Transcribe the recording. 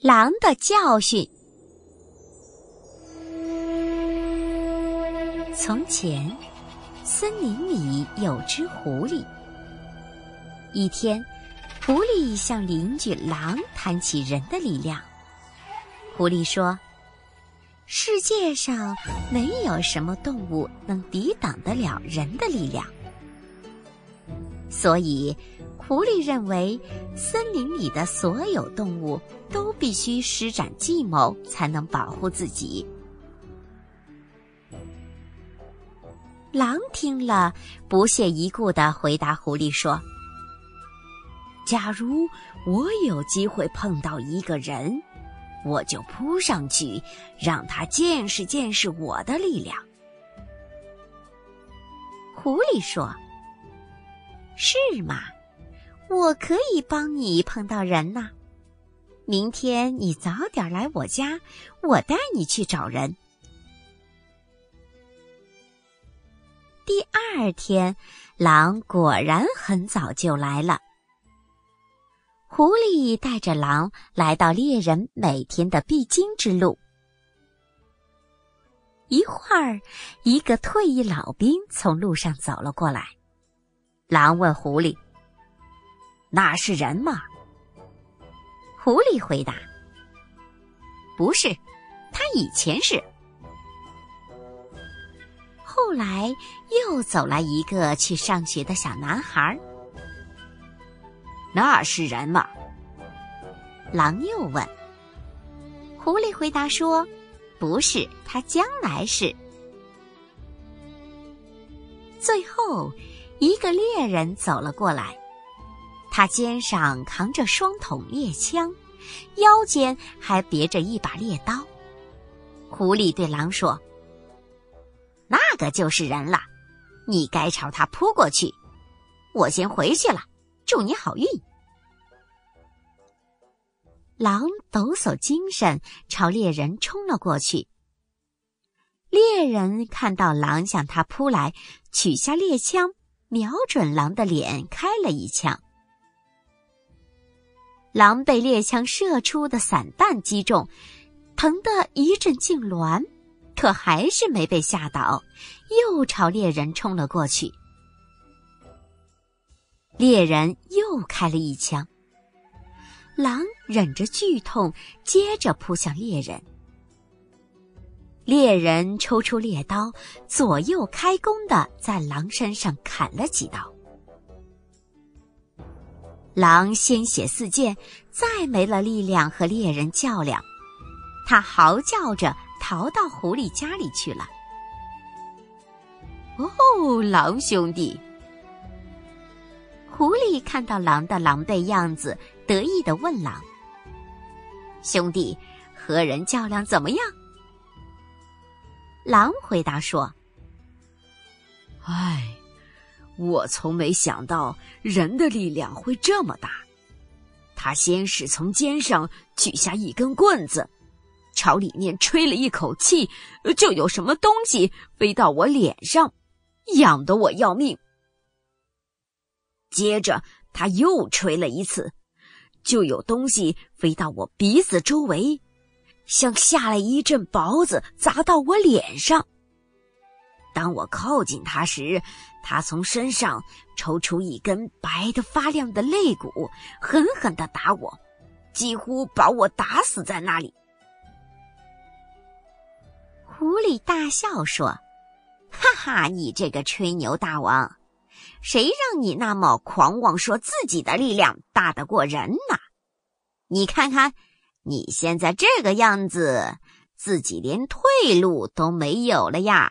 狼的教训。从前，森林里有只狐狸。一天，狐狸向邻居狼谈起人的力量。狐狸说：“世界上没有什么动物能抵挡得了人的力量，所以。”狐狸认为，森林里的所有动物都必须施展计谋，才能保护自己。狼听了，不屑一顾的回答狐狸说：“假如我有机会碰到一个人，我就扑上去，让他见识见识我的力量。”狐狸说：“是吗？”我可以帮你碰到人呐，明天你早点来我家，我带你去找人。第二天，狼果然很早就来了。狐狸带着狼来到猎人每天的必经之路。一会儿，一个退役老兵从路上走了过来，狼问狐狸。那是人吗？狐狸回答：“不是，他以前是。”后来又走来一个去上学的小男孩。那是人吗？狼又问。狐狸回答说：“不是，他将来是。”最后，一个猎人走了过来。他肩上扛着双筒猎枪，腰间还别着一把猎刀。狐狸对狼说：“那个就是人了，你该朝他扑过去。我先回去了，祝你好运。”狼抖擞精神，朝猎人冲了过去。猎人看到狼向他扑来，取下猎枪，瞄准狼的脸开了一枪。狼被猎枪射出的散弹击中，疼得一阵痉挛，可还是没被吓倒，又朝猎人冲了过去。猎人又开了一枪，狼忍着剧痛，接着扑向猎人。猎人抽出猎刀，左右开弓的在狼身上砍了几刀。狼鲜血四溅，再没了力量和猎人较量，他嚎叫着逃到狐狸家里去了。哦，狼兄弟！狐狸看到狼的狼狈样子，得意的问狼：“兄弟，和人较量怎么样？”狼回答说：“唉。”我从没想到人的力量会这么大。他先是从肩上取下一根棍子，朝里面吹了一口气，就有什么东西飞到我脸上，痒得我要命。接着他又吹了一次，就有东西飞到我鼻子周围，像下了一阵雹子砸到我脸上。当我靠近他时，他从身上抽出一根白的发亮的肋骨，狠狠的打我，几乎把我打死在那里。狐狸大笑说：“哈哈，你这个吹牛大王，谁让你那么狂妄，说自己的力量大得过人呢？你看看，你现在这个样子，自己连退路都没有了呀！”